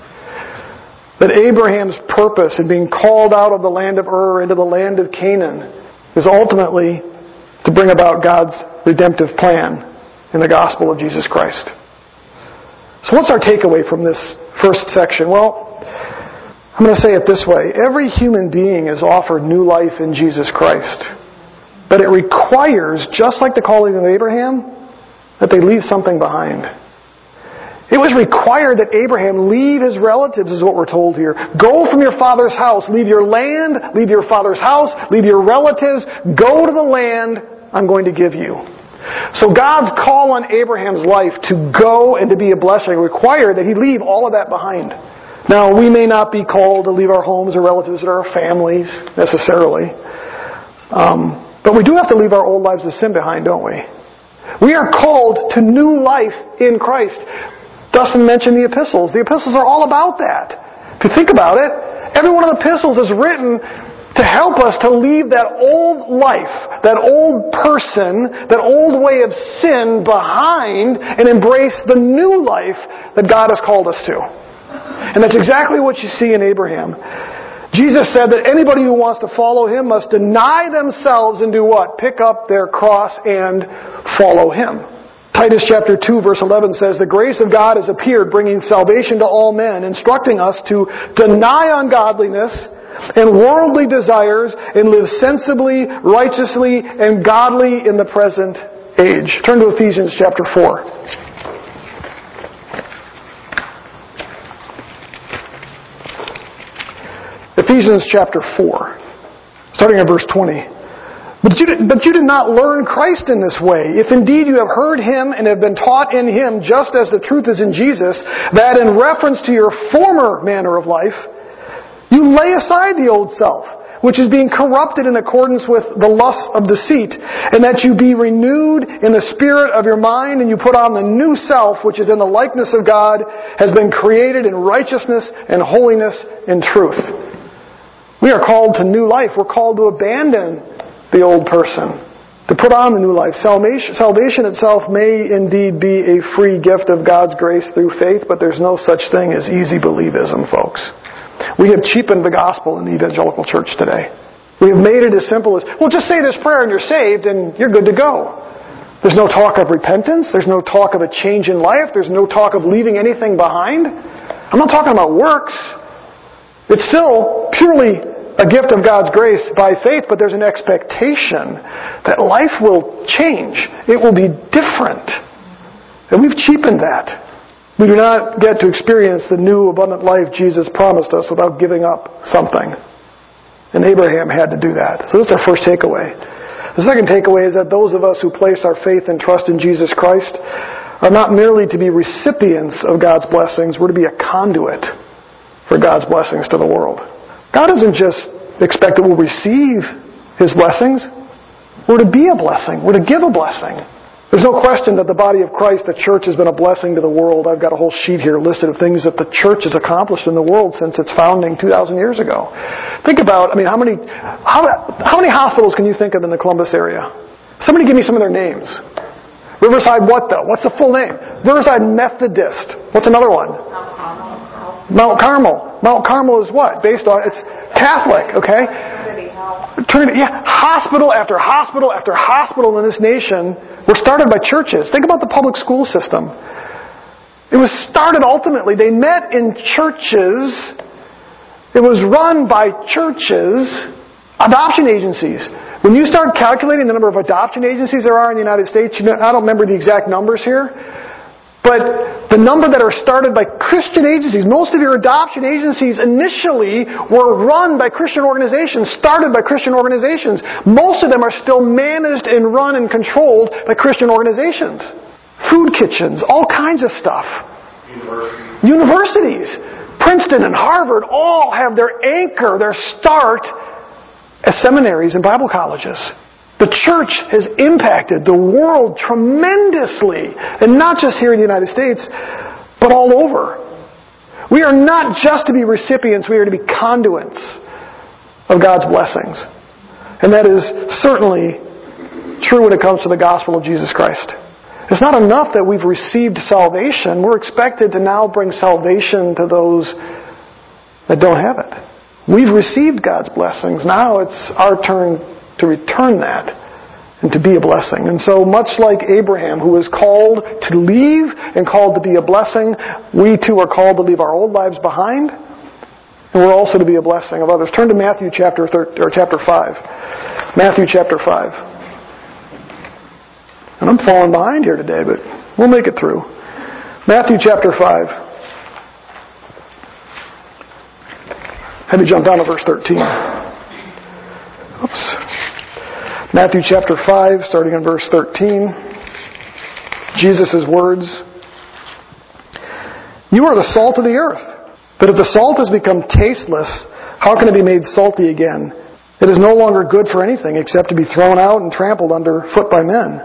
That Abraham's purpose in being called out of the land of Ur into the land of Canaan is ultimately to bring about God's redemptive plan in the gospel of Jesus Christ. So what's our takeaway from this first section? Well, I'm going to say it this way. Every human being is offered new life in Jesus Christ. But it requires, just like the calling of Abraham, that they leave something behind. It was required that Abraham leave his relatives, is what we're told here. Go from your father's house. Leave your land, leave your father's house, leave your relatives. Go to the land I'm going to give you. So God's call on Abraham's life to go and to be a blessing required that he leave all of that behind. Now, we may not be called to leave our homes or relatives or our families necessarily. Um, but we do have to leave our old lives of sin behind, don't we? We are called to new life in Christ. Dustin mentioned the epistles. The epistles are all about that. If you think about it, every one of the epistles is written to help us to leave that old life, that old person, that old way of sin behind and embrace the new life that God has called us to. And that's exactly what you see in Abraham. Jesus said that anybody who wants to follow him must deny themselves and do what? Pick up their cross and follow him. Titus chapter 2 verse 11 says, The grace of God has appeared, bringing salvation to all men, instructing us to deny ungodliness and worldly desires and live sensibly, righteously, and godly in the present age. Turn to Ephesians chapter 4. Ephesians chapter 4, starting at verse 20. But you, did, but you did not learn Christ in this way. If indeed you have heard Him and have been taught in Him, just as the truth is in Jesus, that in reference to your former manner of life, you lay aside the old self, which is being corrupted in accordance with the lusts of deceit, and that you be renewed in the spirit of your mind, and you put on the new self, which is in the likeness of God, has been created in righteousness and holiness and truth. We are called to new life. We're called to abandon the old person, to put on the new life. Salvation, salvation itself may indeed be a free gift of God's grace through faith, but there's no such thing as easy believism, folks. We have cheapened the gospel in the evangelical church today. We have made it as simple as, well, just say this prayer and you're saved and you're good to go. There's no talk of repentance. There's no talk of a change in life. There's no talk of leaving anything behind. I'm not talking about works. It's still purely a gift of God's grace by faith, but there's an expectation that life will change. It will be different. And we've cheapened that. We do not get to experience the new abundant life Jesus promised us without giving up something. And Abraham had to do that. So that's our first takeaway. The second takeaway is that those of us who place our faith and trust in Jesus Christ are not merely to be recipients of God's blessings, we're to be a conduit for God's blessings to the world. God doesn't just expect that we'll receive His blessings. We're to be a blessing. We're to give a blessing. There's no question that the body of Christ, the church, has been a blessing to the world. I've got a whole sheet here listed of things that the church has accomplished in the world since its founding 2,000 years ago. Think about, I mean, how many, how, how many hospitals can you think of in the Columbus area? Somebody give me some of their names. Riverside what though? What's the full name? Riverside Methodist. What's another one? Mount Carmel. Mount Carmel is what? Based on, it's Catholic, okay? Trinity, yeah, hospital after hospital after hospital in this nation were started by churches. Think about the public school system. It was started ultimately, they met in churches. It was run by churches, adoption agencies. When you start calculating the number of adoption agencies there are in the United States, you know, I don't remember the exact numbers here, but the number that are started by Christian agencies, most of your adoption agencies initially were run by Christian organizations, started by Christian organizations. Most of them are still managed and run and controlled by Christian organizations. Food kitchens, all kinds of stuff. Universities. Universities. Princeton and Harvard all have their anchor, their start as seminaries and Bible colleges. The church has impacted the world tremendously, and not just here in the United States, but all over. We are not just to be recipients, we are to be conduits of God's blessings. And that is certainly true when it comes to the gospel of Jesus Christ. It's not enough that we've received salvation. We're expected to now bring salvation to those that don't have it. We've received God's blessings. Now it's our turn to return that and to be a blessing. And so, much like Abraham, who was called to leave and called to be a blessing, we too are called to leave our old lives behind, and we're also to be a blessing of others. Turn to Matthew chapter or chapter five. Matthew chapter five. And I'm falling behind here today, but we'll make it through. Matthew chapter five. Have you jump down to verse 13? Oops. Matthew chapter 5, starting in verse 13. Jesus' words. You are the salt of the earth. But if the salt has become tasteless, how can it be made salty again? It is no longer good for anything except to be thrown out and trampled underfoot by men.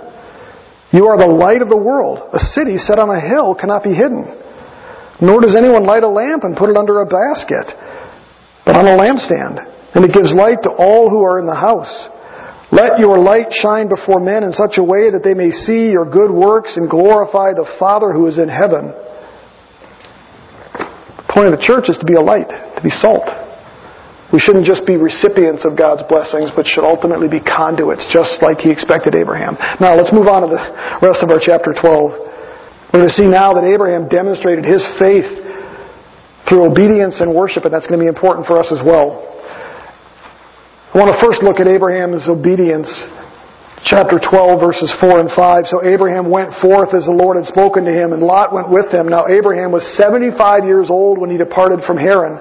You are the light of the world. A city set on a hill cannot be hidden. Nor does anyone light a lamp and put it under a basket, but on a lampstand and it gives light to all who are in the house. Let your light shine before men in such a way that they may see your good works and glorify the Father who is in heaven. The point of the church is to be a light, to be salt. We shouldn't just be recipients of God's blessings, but should ultimately be conduits, just like He expected Abraham. Now, let's move on to the rest of our chapter 12. We're going to see now that Abraham demonstrated his faith through obedience and worship, and that's going to be important for us as well. I want to first look at Abraham's obedience chapter 12 verses 4 and 5. So Abraham went forth as the Lord had spoken to him and Lot went with him. Now Abraham was 75 years old when he departed from Haran.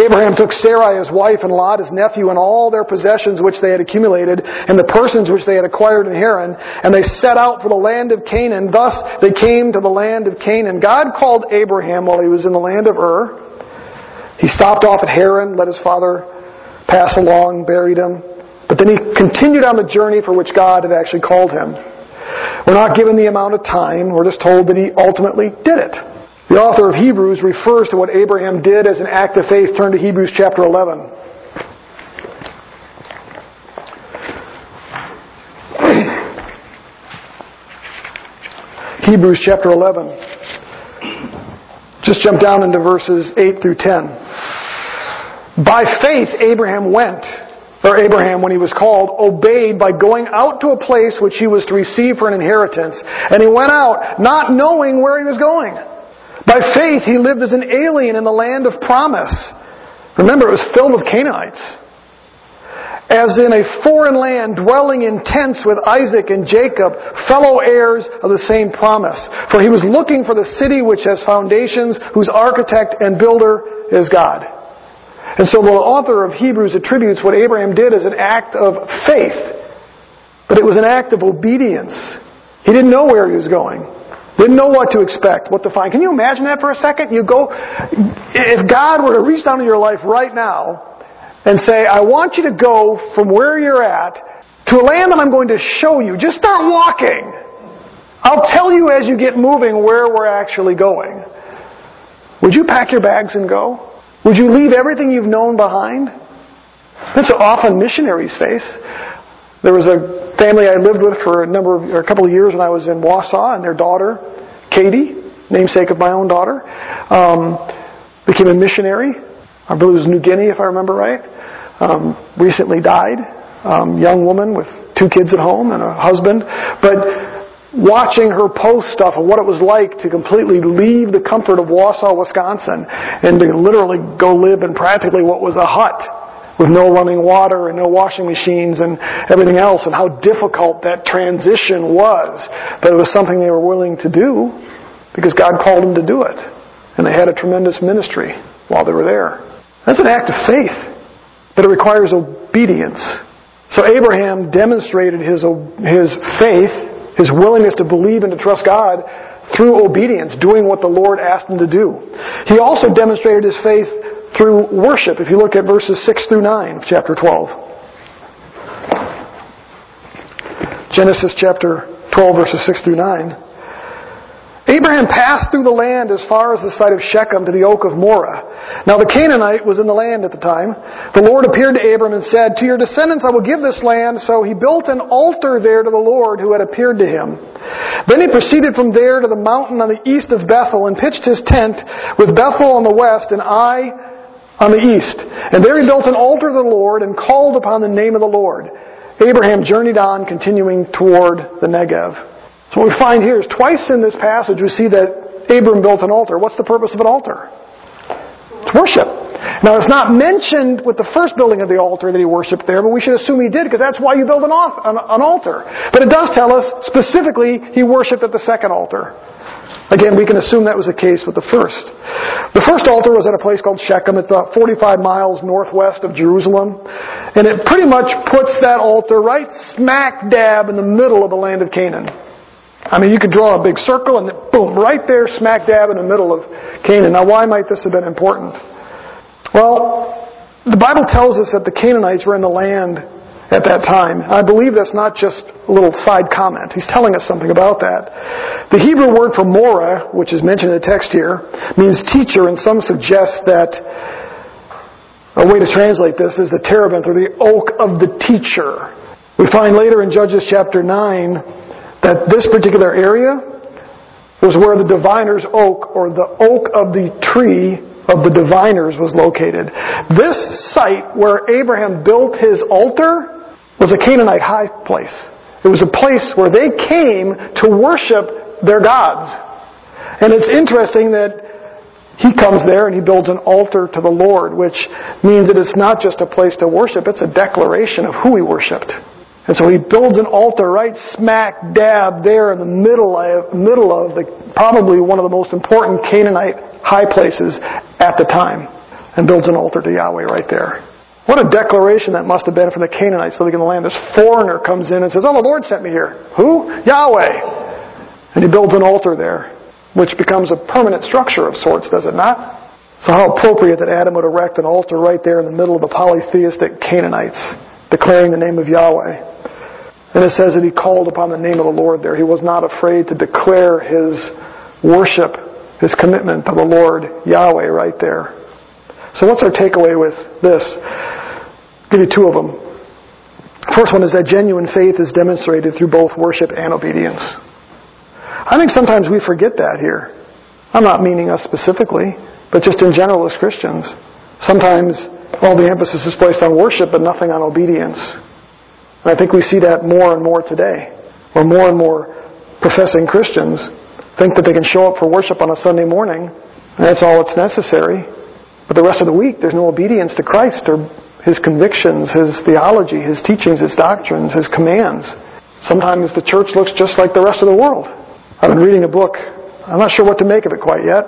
Abraham took Sarai his wife and Lot his nephew and all their possessions which they had accumulated and the persons which they had acquired in Haran and they set out for the land of Canaan. Thus they came to the land of Canaan. God called Abraham while he was in the land of Ur. He stopped off at Haran, let his father pass along, buried him. But then he continued on the journey for which God had actually called him. We're not given the amount of time, we're just told that he ultimately did it. The author of Hebrews refers to what Abraham did as an act of faith. Turn to Hebrews chapter 11. Hebrews chapter 11. Just jump down into verses 8 through 10. By faith, Abraham went or Abraham, when he was called, obeyed by going out to a place which he was to receive for an inheritance. And he went out not knowing where he was going. By faith, he lived as an alien in the land of promise. Remember, it was filled with Canaanites. As in a foreign land, dwelling in tents with Isaac and Jacob, fellow heirs of the same promise. For he was looking for the city which has foundations, whose architect and builder is God. And so the author of Hebrews attributes what Abraham did as an act of faith. But it was an act of obedience. He didn't know where he was going. Didn't know what to expect, what to find. Can you imagine that for a second? You go, if God were to reach down in your life right now and say, I want you to go from where you're at to a land that I'm going to show you. Just start walking. I'll tell you as you get moving where we're actually going. Would you pack your bags and go? Would you leave everything you've known behind? That's often missionaries face. There was a family I lived with for a number of, or a couple of years when I was in Wausau, and their daughter, Katie, namesake of my own daughter, um, became a missionary. I believe it was New Guinea, if I remember right. Um, recently died. Um, young woman with two kids at home and a husband. But watching her post stuff of what it was like to completely leave the comfort of Wausau, Wisconsin, and to literally go live in practically what was a hut with no running water and no washing machines and everything else, and how difficult that transition was. But it was something they were willing to do because God called them to do it. And they had a tremendous ministry while they were there. That's an act of faith, but it requires obedience. So Abraham demonstrated his, his faith his willingness to believe and to trust God through obedience, doing what the Lord asked him to do. He also demonstrated his faith through worship. If you look at verses 6 through 9 of chapter 12. Genesis chapter 12 verses 6 through 9. Abraham passed through the land as far as the site of Shechem to the oak of Moreh. Now the Canaanite was in the land at the time. The Lord appeared to Abram and said, To your descendants I will give this land. So he built an altar there to the Lord who had appeared to him. Then he proceeded from there to the mountain on the east of Bethel and pitched his tent with Bethel on the west and Ai on the east. And there he built an altar to the Lord and called upon the name of the Lord. Abraham journeyed on, continuing toward the Negev. So what we find here is twice in this passage we see that Abram built an altar. What's the purpose of an altar? It's worship. Now it's not mentioned with the first building of the altar that he worshipped there, but we should assume he did because that's why you build an, altar. But it does tell us specifically he worshipped at the second altar. Again, we can assume that was the case with the first. The first altar was at a place called Shechem. It's about 45 miles northwest of Jerusalem. And it pretty much puts that altar right smack dab in the middle of the land of Canaan. I mean, you could draw a big circle and boom, right there, smack dab in the middle of Canaan. Now, why might this have been important? Well, the Bible tells us that the Canaanites were in the land at that time. I believe that's not just a little side comment. He's telling us something about that. The Hebrew word for Moreh, which is mentioned in the text here, means teacher, and some suggest that a way to translate this is the terebinth or the oak of the teacher. We find later in Judges chapter 9 that this particular area was where the diviner's oak or the oak of the tree of the diviners was located. This site where Abraham built his altar was a Canaanite high place. It was a place where they came to worship their gods. And it's interesting that he comes there and he builds an altar to the Lord, which means that it's not just a place to worship, it's a declaration of who he worshiped. And so he builds an altar right smack dab there in the middle of, middle of the, probably one of the most important Canaanite high places at the time and builds an altar to Yahweh right there. What a declaration that must have been from the Canaanites living in the land. This foreigner comes in and says, Oh, the Lord sent me here. Who? Yahweh. And he builds an altar there, which becomes a permanent structure of sorts, does it not? So how appropriate that Abram would erect an altar right there in the middle of the polytheistic Canaanites, declaring the name of Yahweh. And it says that he called upon the name of the Lord there. He was not afraid to declare his worship, his commitment to the Lord Yahweh right there. So what's our takeaway with this? I'll give you two of them. First one is that genuine faith is demonstrated through both worship and obedience. I think sometimes we forget that here. I'm not meaning us specifically, but just in general as Christians. Sometimes all the emphasis is placed on worship but nothing on obedience. And I think we see that more and more today, where more and more professing Christians think that they can show up for worship on a Sunday morning, and that's all that's necessary. But the rest of the week, there's no obedience to Christ or His convictions, His theology, His teachings, His doctrines, His commands. Sometimes the church looks just like the rest of the world. I've been reading a book. I'm not sure what to make of it quite yet.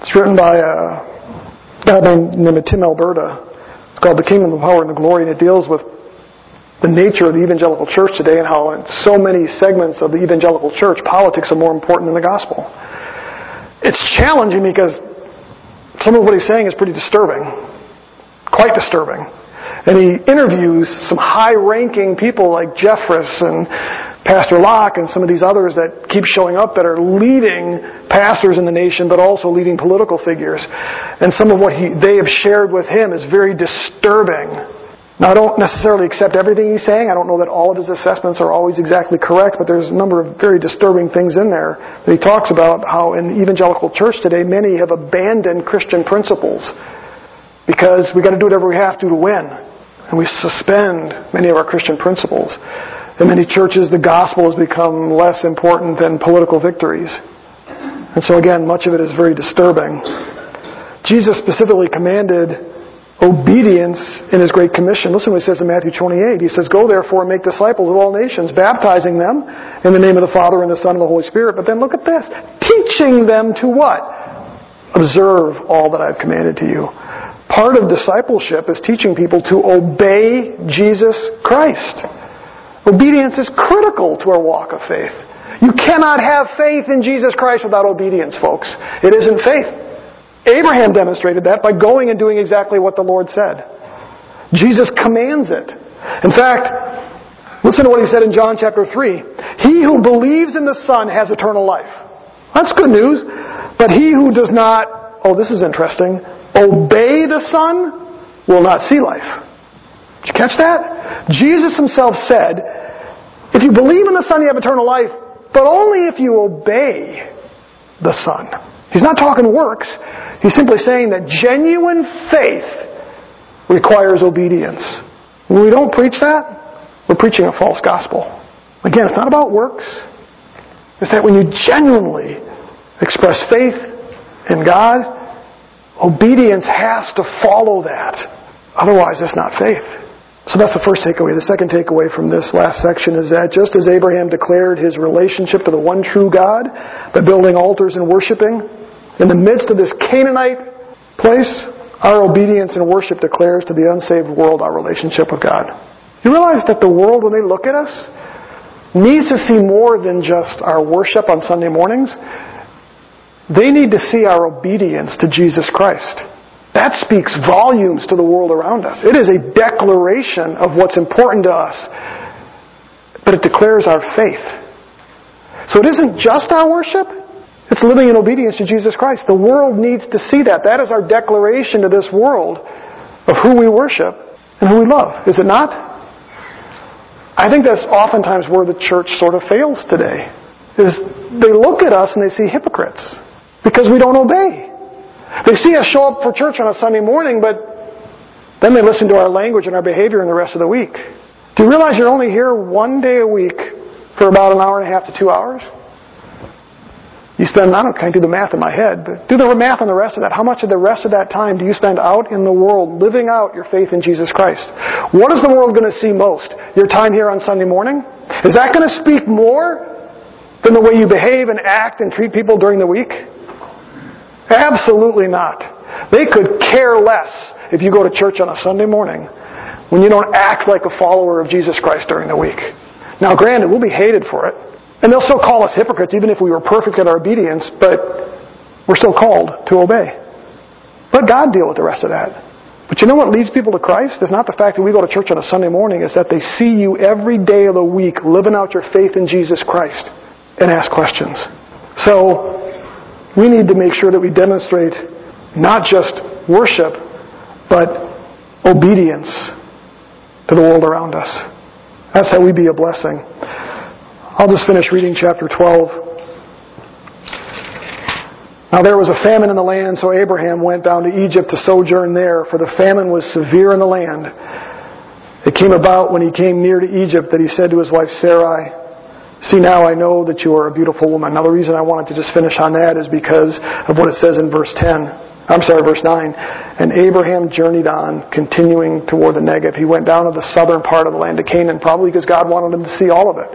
It's written by a guy named Tim Alberta. It's called The Kingdom, the Power, and the Glory, and it deals with the nature of the evangelical church today and how in so many segments of the evangelical church, politics are more important than the gospel. It's challenging because some of what he's saying is pretty disturbing. Quite disturbing. And he interviews some high-ranking people like Jeffress and Pastor Locke and some of these others that keep showing up that are leading pastors in the nation, but also leading political figures. And some of what he, they have shared with him is very disturbing now, I don't necessarily accept everything he's saying. I don't know that all of his assessments are always exactly correct, but there's a number of very disturbing things in there that he talks about how in the evangelical church today, many have abandoned Christian principles because we've got to do whatever we have to to win. And we suspend many of our Christian principles. In many churches, the gospel has become less important than political victories. And so again, much of it is very disturbing. Jesus specifically commanded obedience in His Great Commission. Listen what He says in Matthew 28. He says, Go therefore and make disciples of all nations, baptizing them in the name of the Father and the Son and the Holy Spirit. But then look at this. Teaching them to what? Observe all that I've commanded to you. Part of discipleship is teaching people to obey Jesus Christ. Obedience is critical to our walk of faith. You cannot have faith in Jesus Christ without obedience, folks. It isn't faith. Abraham demonstrated that by going and doing exactly what the Lord said. Jesus commands it. In fact, listen to what he said in John chapter 3. He who believes in the Son has eternal life. That's good news. But he who does not, oh, this is interesting, obey the Son will not see life. Did you catch that? Jesus himself said, if you believe in the Son, you have eternal life, but only if you obey the Son. He's not talking works. He's simply saying that genuine faith requires obedience. When we don't preach that, we're preaching a false gospel. Again, it's not about works. It's that when you genuinely express faith in God, obedience has to follow that. Otherwise, it's not faith. So that's the first takeaway. The second takeaway from this last section is that just as Abraham declared his relationship to the one true God by building altars and worshiping, in the midst of this Canaanite place, our obedience and worship declares to the unsaved world our relationship with God. You realize that the world, when they look at us, needs to see more than just our worship on Sunday mornings. They need to see our obedience to Jesus Christ. That speaks volumes to the world around us. It is a declaration of what's important to us, but it declares our faith. So it isn't just our worship, it's living in obedience to Jesus Christ. The world needs to see that. That is our declaration to this world of who we worship and who we love. Is it not? I think that's oftentimes where the church sort of fails today. Is they look at us and they see hypocrites because we don't obey. They see us show up for church on a Sunday morning, but then they listen to our language and our behavior in the rest of the week. Do you realize you're only here one day a week for about an hour and a half to two hours? You spend, I don't can't do the math in my head, but do the math on the rest of that. How much of the rest of that time do you spend out in the world living out your faith in Jesus Christ? What is the world going to see most? Your time here on Sunday morning? Is that going to speak more than the way you behave and act and treat people during the week? Absolutely not. They could care less if you go to church on a Sunday morning when you don't act like a follower of Jesus Christ during the week. Now granted, we'll be hated for it. And they'll still call us hypocrites even if we were perfect in our obedience, but we're still called to obey. Let God deal with the rest of that. But you know what leads people to Christ? It's not the fact that we go to church on a Sunday morning, it's that they see you every day of the week living out your faith in Jesus Christ and ask questions. So, we need to make sure that we demonstrate not just worship, but obedience to the world around us. That's how we be a blessing. I'll just finish reading chapter 12. Now there was a famine in the land, so Abraham went down to Egypt to sojourn there, for the famine was severe in the land. It came about when he came near to Egypt that he said to his wife Sarai, See now I know that you are a beautiful woman. Now the reason I wanted to just finish on that is because of what it says in verse 10. I'm sorry, verse 9. And Abraham journeyed on, continuing toward the Negev. He went down to the southern part of the land of Canaan, probably because God wanted him to see all of it.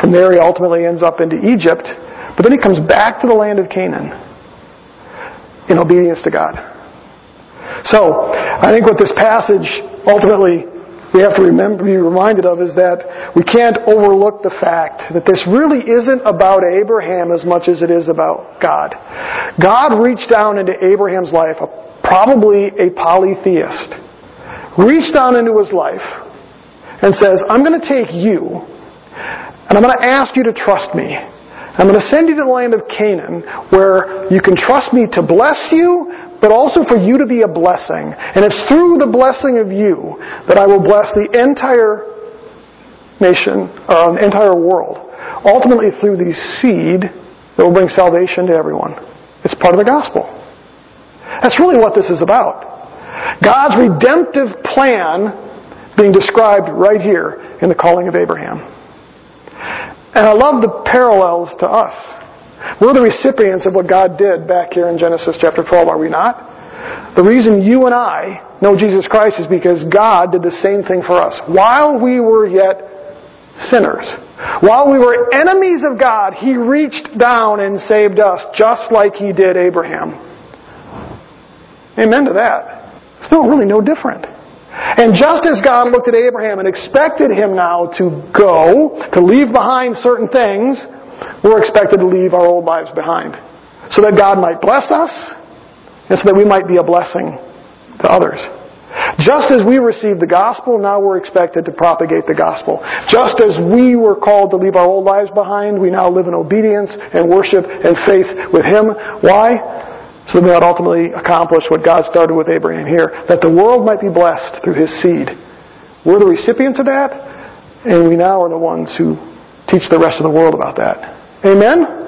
From there, he ultimately ends up into Egypt, but then he comes back to the land of Canaan in obedience to God. So, I think what this passage ultimately we have to remember, be reminded of is that we can't overlook the fact that this really isn't about Abraham as much as it is about God. God reached down into Abraham's life, probably a polytheist, reached down into his life and says, I'm going to take you and I'm going to ask you to trust me. I'm going to send you to the land of Canaan where you can trust me to bless you, but also for you to be a blessing. And it's through the blessing of you that I will bless the entire nation, uh, the entire world. Ultimately through the seed that will bring salvation to everyone. It's part of the gospel. That's really what this is about. God's redemptive plan being described right here in the calling of Abraham. And I love the parallels to us. We're the recipients of what God did back here in Genesis chapter 12, are we not? The reason you and I know Jesus Christ is because God did the same thing for us. While we were yet sinners, while we were enemies of God, He reached down and saved us just like He did Abraham. Amen to that. It's not really no different. And just as God looked at Abraham and expected him now to go, to leave behind certain things, we're expected to leave our old lives behind. So that God might bless us, and so that we might be a blessing to others. Just as we received the gospel, now we're expected to propagate the gospel. Just as we were called to leave our old lives behind, we now live in obedience and worship and faith with Him. Why? So that we might ultimately accomplish what God started with Abraham here, that the world might be blessed through His seed. We're the recipients of that, and we now are the ones who teach the rest of the world about that. Amen?